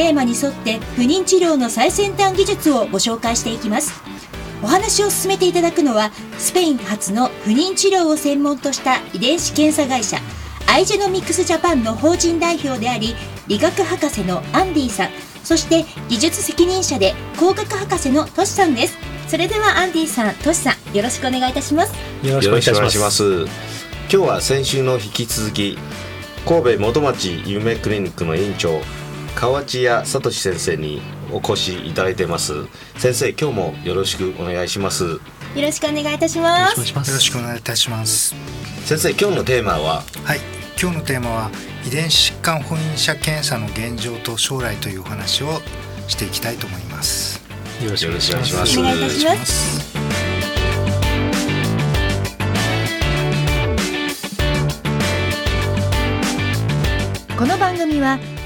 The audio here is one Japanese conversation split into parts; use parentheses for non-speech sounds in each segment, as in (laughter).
テーマに沿って不妊治療の最先端技術をご紹介していきます。お話を進めていただくのはスペイン発の不妊治療を専門とした遺伝子検査会社アイジェノミクスジャパンの法人代表であり理学博士のアンディさんそして技術責任者で工学博士のトシさんです。それではアンディさんトシさんよろしくお願いいたします。よろしくお願いします。今日は先週の引き続き神戸元町夢クリニックの院長河内谷聡先生にお越しいただいてます。先生今日もよろしくお願いします。よろしくお願いいたします。よろしくお願いいたします。先生今日のテーマは？はい。今日のテーマは遺伝子疾患婚姻者検査の現状と将来というお話をしていきたいと思います。よろしくお願いします。お願いいたします。この番組は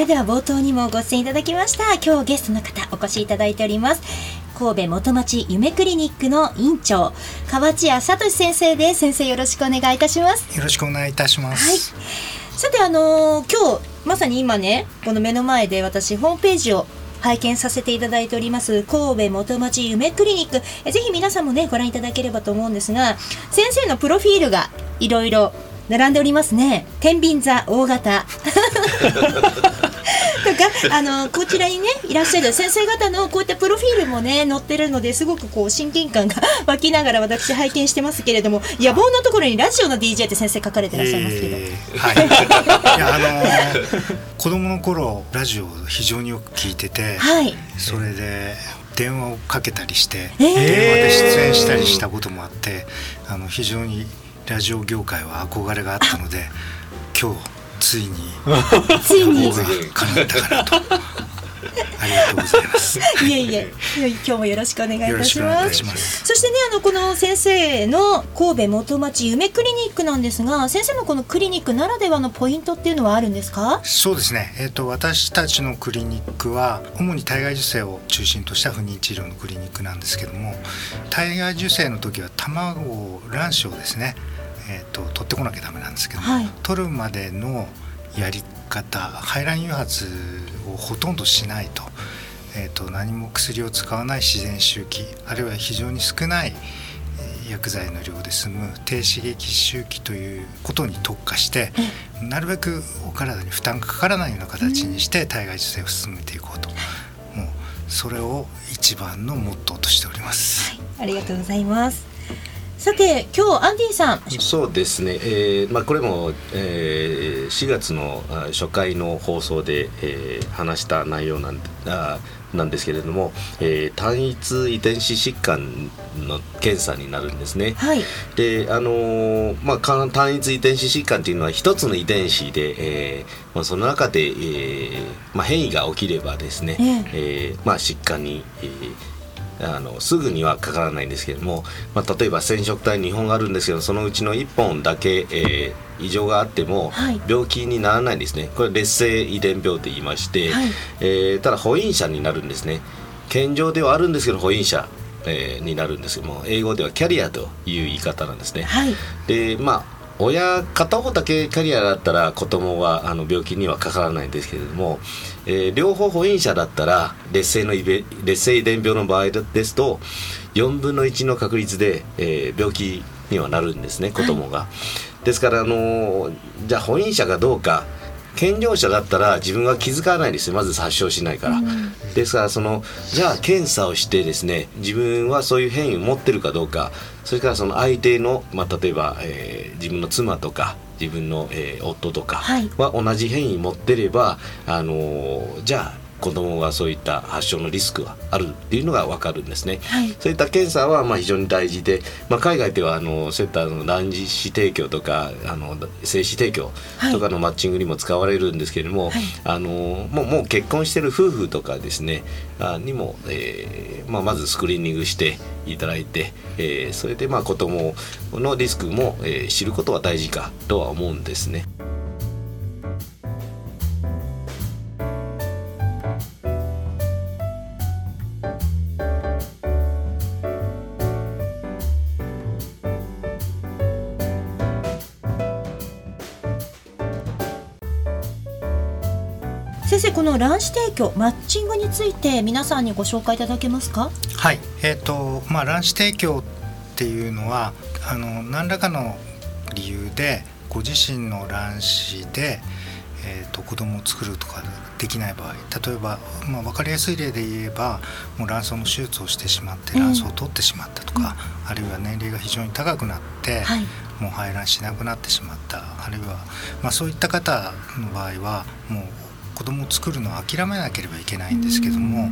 れでは冒頭にもご出演いただきました今日ゲストの方お越しいただいております。神戸元町夢クリニックの院長河内谷聡先生です。先生よろしくお願いいたします。よろしくお願いいたします、はい、さてあのー、今日まさに今ねこの目の前で私ホームページを拝見させていただいております神戸元町夢クリニック。えぜひ皆さんもねご覧いただければと思うんですが先生のプロフィールがいろいろ並んでおりますね。天秤座大型 (laughs) とかあのこちらにねいらっしゃる。先生方のこういったプロフィールもね載ってるのですごくこう親近感が湧きながら私拝見してますけれども野望のところにラジオの DJ って先生書かれてらっしゃいますけど、えー、はい、いやあのー、(laughs) 子供の頃ラジオを非常によく聞いてて、はい、それで電話をかけたりして、えー、電話で出演したりしたこともあってあの非常にラジオ業界は憧れがあったので今日ついに (laughs) ついに叶ったかなと。(laughs) ありがとうございます。いえいえ、今日もよろしくお願いいたします。ますそしてね、あのこの先生の神戸元町夢クリニックなんですが、先生のこのクリニックならではのポイントっていうのはあるんですか？そうですね。えっ、ー、と私たちのクリニックは主に体外受精を中心とした不妊治療のクリニックなんですけども、体外受精の時は卵を卵子をですね。えーと、取ってこなきゃダメなんですけど、はい、取るまでのやり方排卵誘発をほとんどしないと,、えーと、何も薬を使わない自然周期あるいは非常に少ない薬剤の量で済む低刺激周期ということに特化してなるべくお体に負担がかからないような形にして体外受精を進めていこうと。もうそれを一番のモットーとしております。はい、ありがとうございますさて今日アンディさん。そうですね、えーまあ、これも、えー、4月の初回の放送で、えー、話した内容なんあなんですけれども、えー、単一遺伝子疾患の検査になるんですね。はい、であのー、まあ、単一遺伝子疾患というのは一つの遺伝子で、えーまあ、その中で、えーまあ、変異が起きればですね、えー、えー、まあ、疾患に、えーあのすぐにはかからないんですけれども、まあ、例えば染色体2本あるんですけどそのうちの1本だけ、えー、異常があっても病気にならないんですね。これ劣性遺伝病と言いまして、はい、えー、ただ保因者になるんですね。健常ではあるんですけど保因者えー、になるんですけども英語ではキャリアという言い方なんですね。はい、でまあ親片方だけキャリアだったら子供はあの病気にはかからないんですけれども、えー、両方保因者だったら劣勢の劣勢遺伝病の場合ですと4分の1の確率で、えー、病気にはなるんですね子供が。はいですからあのじゃあ本因者かどうか健常者だったら自分は気づかないですよ。まず発症しないから、うん、ですからそのじゃあ検査をしてですね自分はそういう変異を持ってるかどうかそれからその相手の、まあ、例えば、えー、自分の妻とか自分の、えー、夫とかは同じ変異持ってれば、あのー、じゃあ子供がそういった発症のリスクがあるっていうのが分かるんですね、はい、そういった検査はまあ非常に大事で、まあ、海外ではあのそういったの卵子提供とかあの精子提供とかのマッチングにも使われるんですけれども、はい、あのもうもう結婚してる夫婦とかですねあにも、えーまあ、まずスクリーニングしていただいて、えー、それでまあ子供のリスクも、えー、知ることは大事かとは思うんですね。先生この卵子提供マッチングについて皆さんにご紹介いただけますか？はい。えっ、ー、とまあ卵子提供っていうのはあの何らかの理由でご自身の卵子でえーと、子供を作るとかできない場合例えば、まあ、分かりやすい例で言えばもう卵巣の手術をしてしまって卵巣を取ってしまったとか、うん、あるいは年齢が非常に高くなって、はい、もう排卵しなくなってしまったあるいは、まあ、そういった方の場合はもう子供を作るのを諦めなければいけないんですけども、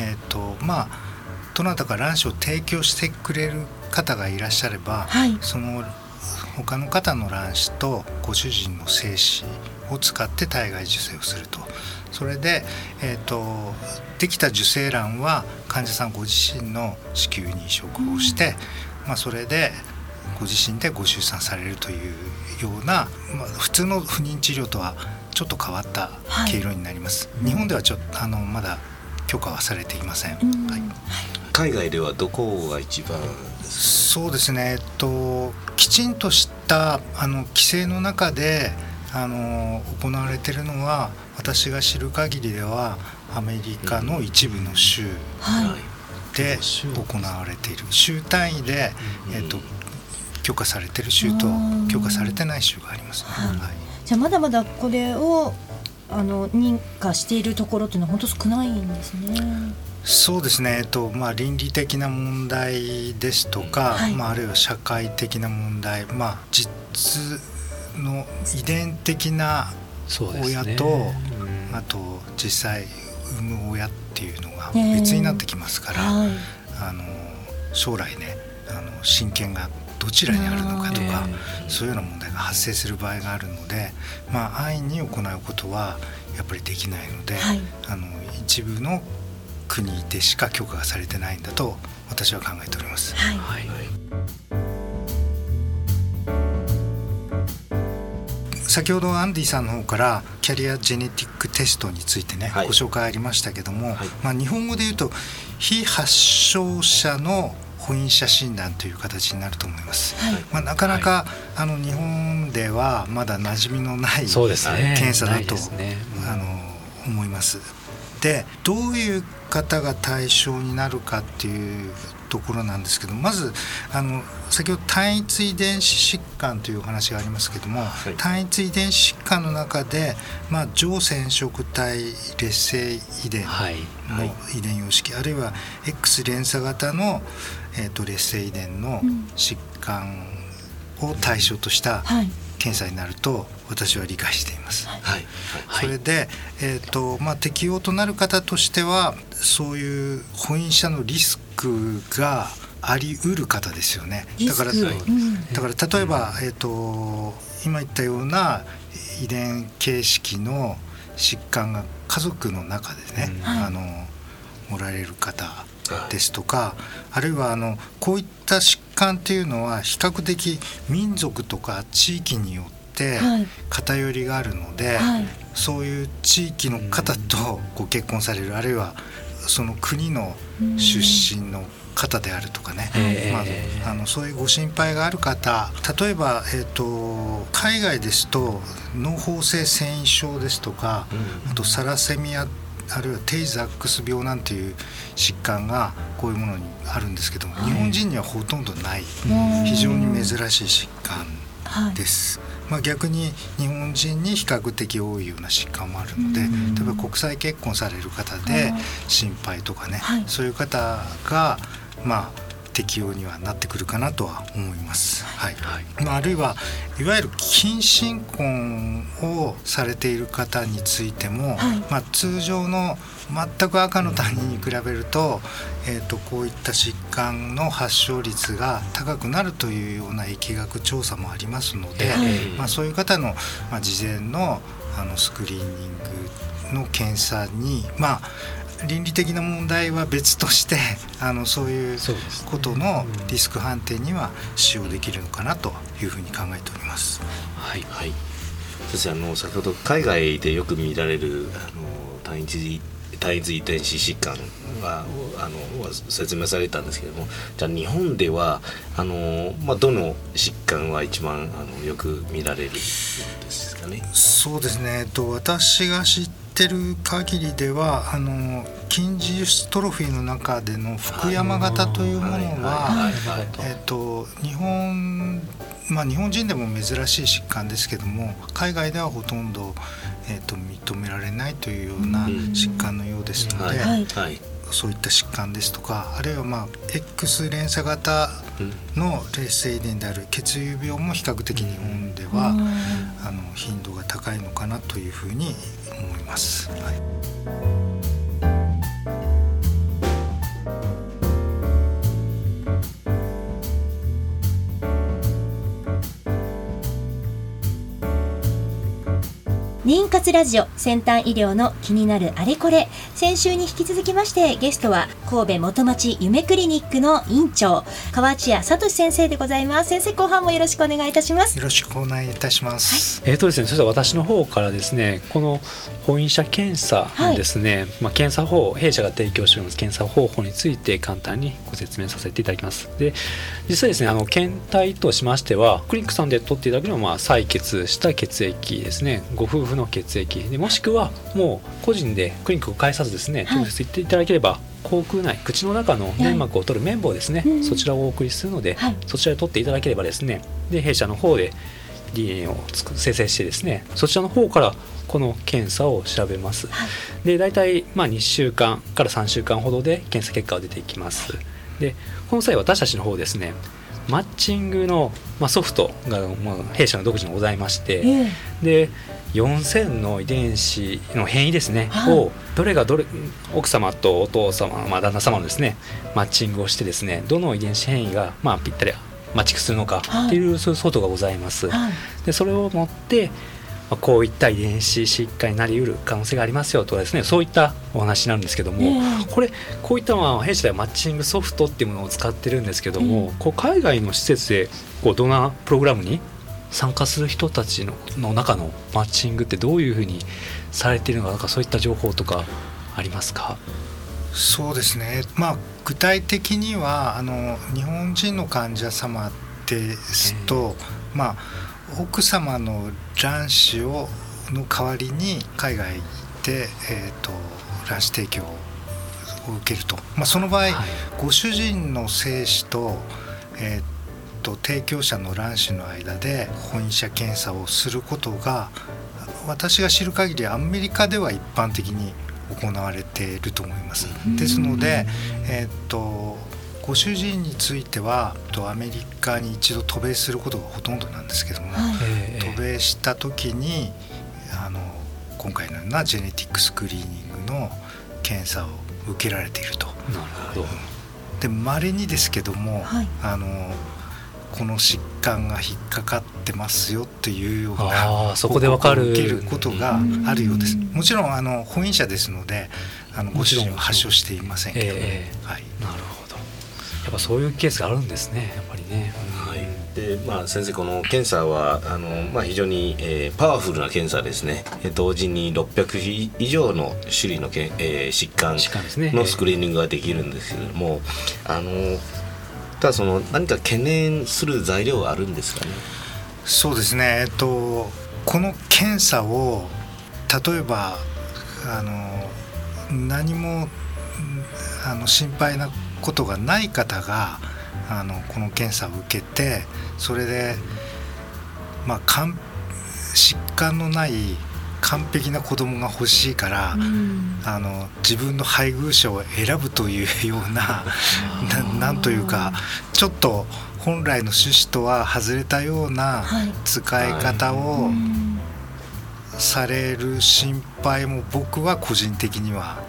えーとまあ、どなたか卵子を提供してくれる方がいらっしゃれば、はい、その他の方の卵子とご主人の精子を使って体外受精をすると。それで、えーと、できた受精卵は患者さんご自身の子宮に移植をして、うん、まあ、それでご自身でご出産されるというような、まあ、普通の不妊治療とはちょっと変わった経路になります、はい、日本ではちょっとあのまだ許可はされていません、はい、海外ではどこが一番そうですね、えっと、きちんとしたあの規制の中であの行われているのは私が知る限りではアメリカの一部の州で行われている州。単位で、えっと、許可されている州と許可されてない州があります、ね、はいじゃあまだまだこれをあの認可しているところっていうのは本当少ないんですね。そうですね、えっとまあ、倫理的な問題ですとか、はい、まあ、あるいは社会的な問題、まあ、実の遺伝的な親と、ね。うん、あと実際産む親っていうのが別になってきますから、えーはい、あの将来ねあの親権がどちらにあるのかとか、そういうような問題が発生する場合があるので、まあ、安易に行うことはやっぱりできないので、はい、あの一部の国でしか許可がされてないんだと私は考えております。はい、はい。先ほどアンディさんの方からキャリアジェネティックテストについてね、はい、ご紹介ありましたけども、はい、まあ、日本語で言うと非発症者の婚姻者診断という形になると思います。はい、まあ、なかなか、はい、あの日本ではまだ馴染みのない、ね、検査だと、ね。うん、あの思います。でどういう方が対象になるかっていうところなんですけどまずあの先ほど単一遺伝子疾患というお話がありますけども、はい、単一遺伝子疾患の中で、まあ、上染色体劣性遺伝の遺伝様式、はい、あるいは X 連鎖型の、えーと、劣勢遺伝の疾患を対象とした検査になると私は理解しています。はい、それで、えーとまあ、適用となる方としてはそういう婚姻者のリスクがありうる方ですよね。だから、う。ん、だから例えば、えーと、今言ったような遺伝形式の疾患が家族の中でね、うん、あのおられる方ですとかあるいはあのこういった疾患っていうのは比較的民族とか地域によって偏りがあるので、はい、そういう地域の方とご結婚されるあるいはその国の出身の方であるとかね、まあ、あのそういうご心配がある方例えば、えーと、海外ですと脳胞性繊維症ですとか、あとサラセミアあるいはテイザックス病なんていう疾患がこういうものにあるんですけども、日本人にはほとんどない。非常に珍しい疾患です。はいまあ、逆に日本人に比較的多いような疾患もあるので、例えば国際結婚される方で心配とかね、はい、そういう方がまあ適用にはなってくるかなとは思います。はい、まあ、あるいはいわゆる近親婚をされている方についても、はい、まあ、通常の全く赤の他人に比べると,、えーと、こういった疾患の発症率が高くなるというような疫学調査もありますので、まあ、そういう方の、まあ、事前のあのスクリーニングの検査にまあ倫理的な問題は別として (laughs) あのそういうことのリスク判定には使用できるのかなというふうに考えております。はい、はい。そしてあの先ほど海外でよく見られるあの単一単一遺伝子疾患はあの説明されたんですけれどもじゃあ日本ではあの、まあ、どの疾患は一番あのよく見られるんですかね？そうですね、えっと、私が知ってる限りではあの筋ジストロフィーの中での福山型というものは、えっと、日本まあ、日本人でも珍しい疾患ですけども海外ではほとんど、えーと、認められないというような疾患のようですので、うんはい。はい、そういった疾患ですとかあるいは、まあ、X 連鎖型の劣性遺伝である血友病も比較的日本では、あの頻度が高いのかなというふうに思います。はい妊活ラジオ先端医療の気になるあれこれ先週に引き続きましてゲストは神戸元町夢クリニックの院長河内谷聡先生でございます。先生後半もよろしくお願いいたします。よろしくお願いいたします、はい、えっ、ー、とですねそしたら私の方からですねこの本院者検査ですね、はい、まあ検査法弊社が提供しております。検査方法について簡単にご説明させていただきます。で実際ですねあの検体としましてはクリニックさんで取っていただくのはまあ採血した血液ですね。ご夫婦の血液。でもしくはもう個人でクリニックを介さずですね、直接行っていただければ口腔内口の中の粘膜を取る綿棒ですね、はい、そちらをお送りするので、はい、そちらで取っていただければですね。で弊社の方で DNA を生成してですね。そちらの方からこの検査を調べます、はい、で大体まあ2週間から3週間ほどで検査結果が出てきます。でこの際私たちの方ですねマッチングの、まあ、ソフトが、まあ、弊社の独自にございまして、えー、で4000の遺伝子の変異ですね、はい、をどれがどれ奥様とお父様、まあ、旦那様のですねマッチングをしてですねどの遺伝子変異が、まあ、ぴったりマッチングするのかっていう、はい、そういうソフトがございます。はい、でそれを持ってまあ、こういった遺伝子疾患になりうる可能性がありますよとかですねそういったお話なんですけども、えー、これこういったまあ弊社ではマッチングソフトっていうものを使ってるんですけども、こう海外の施設でこうどんなプログラムに参加する人たちのの中のマッチングってどういうふうにされているのかかそういった情報とかありますか？そうですね、まあ、具体的にはあの日本人の患者様ですと、えー、まあ奥様の卵子をの代わりに海外で、えーと、卵子提供を受けると、まあ、その場合、はい、ご主人の精子と,、えーと、提供者の卵子の間で本院者検査をすることが私が知る限りアメリカでは一般的に行われていると思います。ですので、えーとご主人についてはアメリカに一度渡米することがほとんどなんですけども、はい、渡米した時にあの今回のようなジェネティックスクリーニングの検査を受けられていると。なるほど。で稀にですけども、はい、あのこの疾患が引っかかってますよっていうようなそこでわかる受けることがあるようです。もちろんあの本院者ですので、あのご主人は発症していませんけど、えー、はい。なるほど。やっぱそういうケースがあるんですねやっぱりね。はい、でまあ、先生この検査はあの、まあ、非常に、えー、パワフルな検査ですね同時に600以上の種類のけ、えー、疾患のスクリーニングができるんですけれども、ねあのただその何か懸念する材料はあるんですかね？そうですね、えっと、この検査を例えばあの何もあの心配なことがない方があのこの検査を受けてそれでまあ、疾患のない完璧な子供が欲しいから、あの自分の配偶者を選ぶというようなななんというかちょっと本来の趣旨とは外れたようなはい。使い方をされる心配も僕は個人的には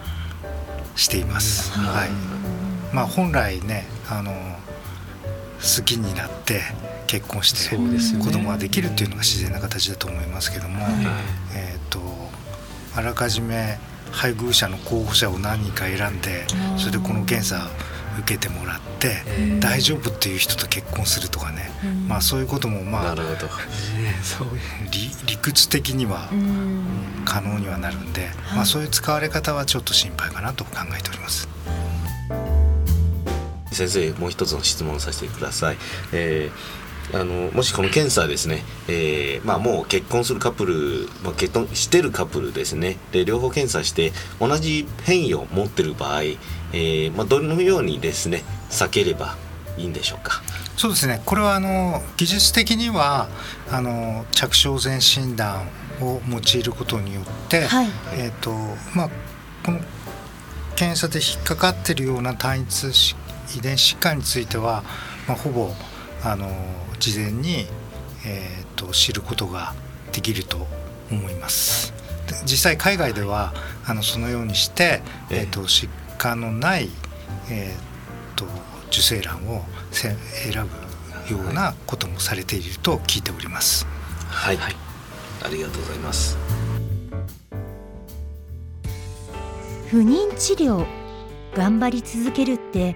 しています。はい。まあ、本来ねあの好きになって結婚して子供ができるっていうのが自然な形だと思いますけども、えー、とあらかじめ配偶者の候補者を何人か選んでそれでこの検査受けてもらって大丈夫っていう人と結婚するとかね、まあ、そういうこともまあなるほど。(laughs) そういう理理屈的には可能にはなるんで、まあ、そういう使われ方はちょっと心配かなと考えております。先生もう一つの質問をさせてください、えーあのもしこの検査ですね、えーまあ、もう結婚するカップル、まあ、結婚してるカップルですね。で両方検査して同じ変異を持ってる場合、えーまあ、どのようにですね避ければいいんでしょうか？そうですね。これはあの技術的にはあの着床前診断を用いることによって、はい。えーとまあ、この検査で引っかかってるような単一し遺伝子疾患については、まあ、ほぼあの事前に、えー、と知ることができると思います。で実際海外ではあのそのようにして、ええ。えー、と疾患のない、えー、と受精卵をせ選ぶようなこともされていると聞いております。はい、ありがとうございます。不妊治療頑張り続けるって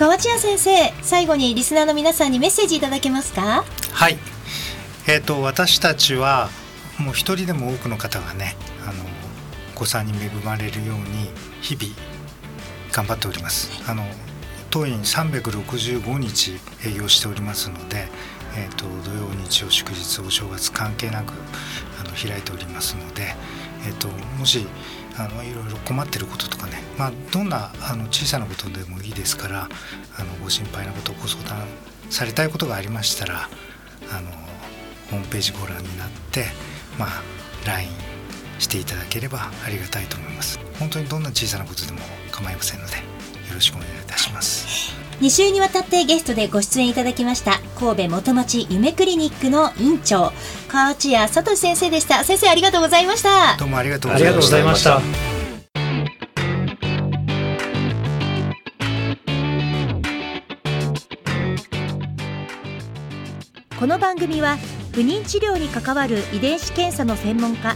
河内谷先生最後にリスナーの皆さんにメッセージいただけますか？はい、えー、と私たちはもう一人でも多くの方がねあのお子さんに恵まれるように日々頑張っております。あの当院365日営業しておりますので、えー、と土曜日曜祝日お正月関係なくあの開いておりますので、えー、ともしあのいろいろ困ってることとかね、まあ、どんなあの小さなことでもいいですからあのご心配なことご相談されたいことがありましたらあのホームページご覧になって、まあ、LINE していただければありがたいと思います。本当にどんな小さなことでも構いませんのでよろしくお願いいたします。2週にわたってゲストでご出演いただきました神戸元町夢クリニックの院長河内谷聡先生でした先生ありがとうございましたどうもありがとうありがとうございました。この番組は不妊治療に関わる遺伝子検査の専門家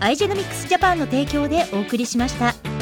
アイジェノミクスジャパンの提供でお送りしました。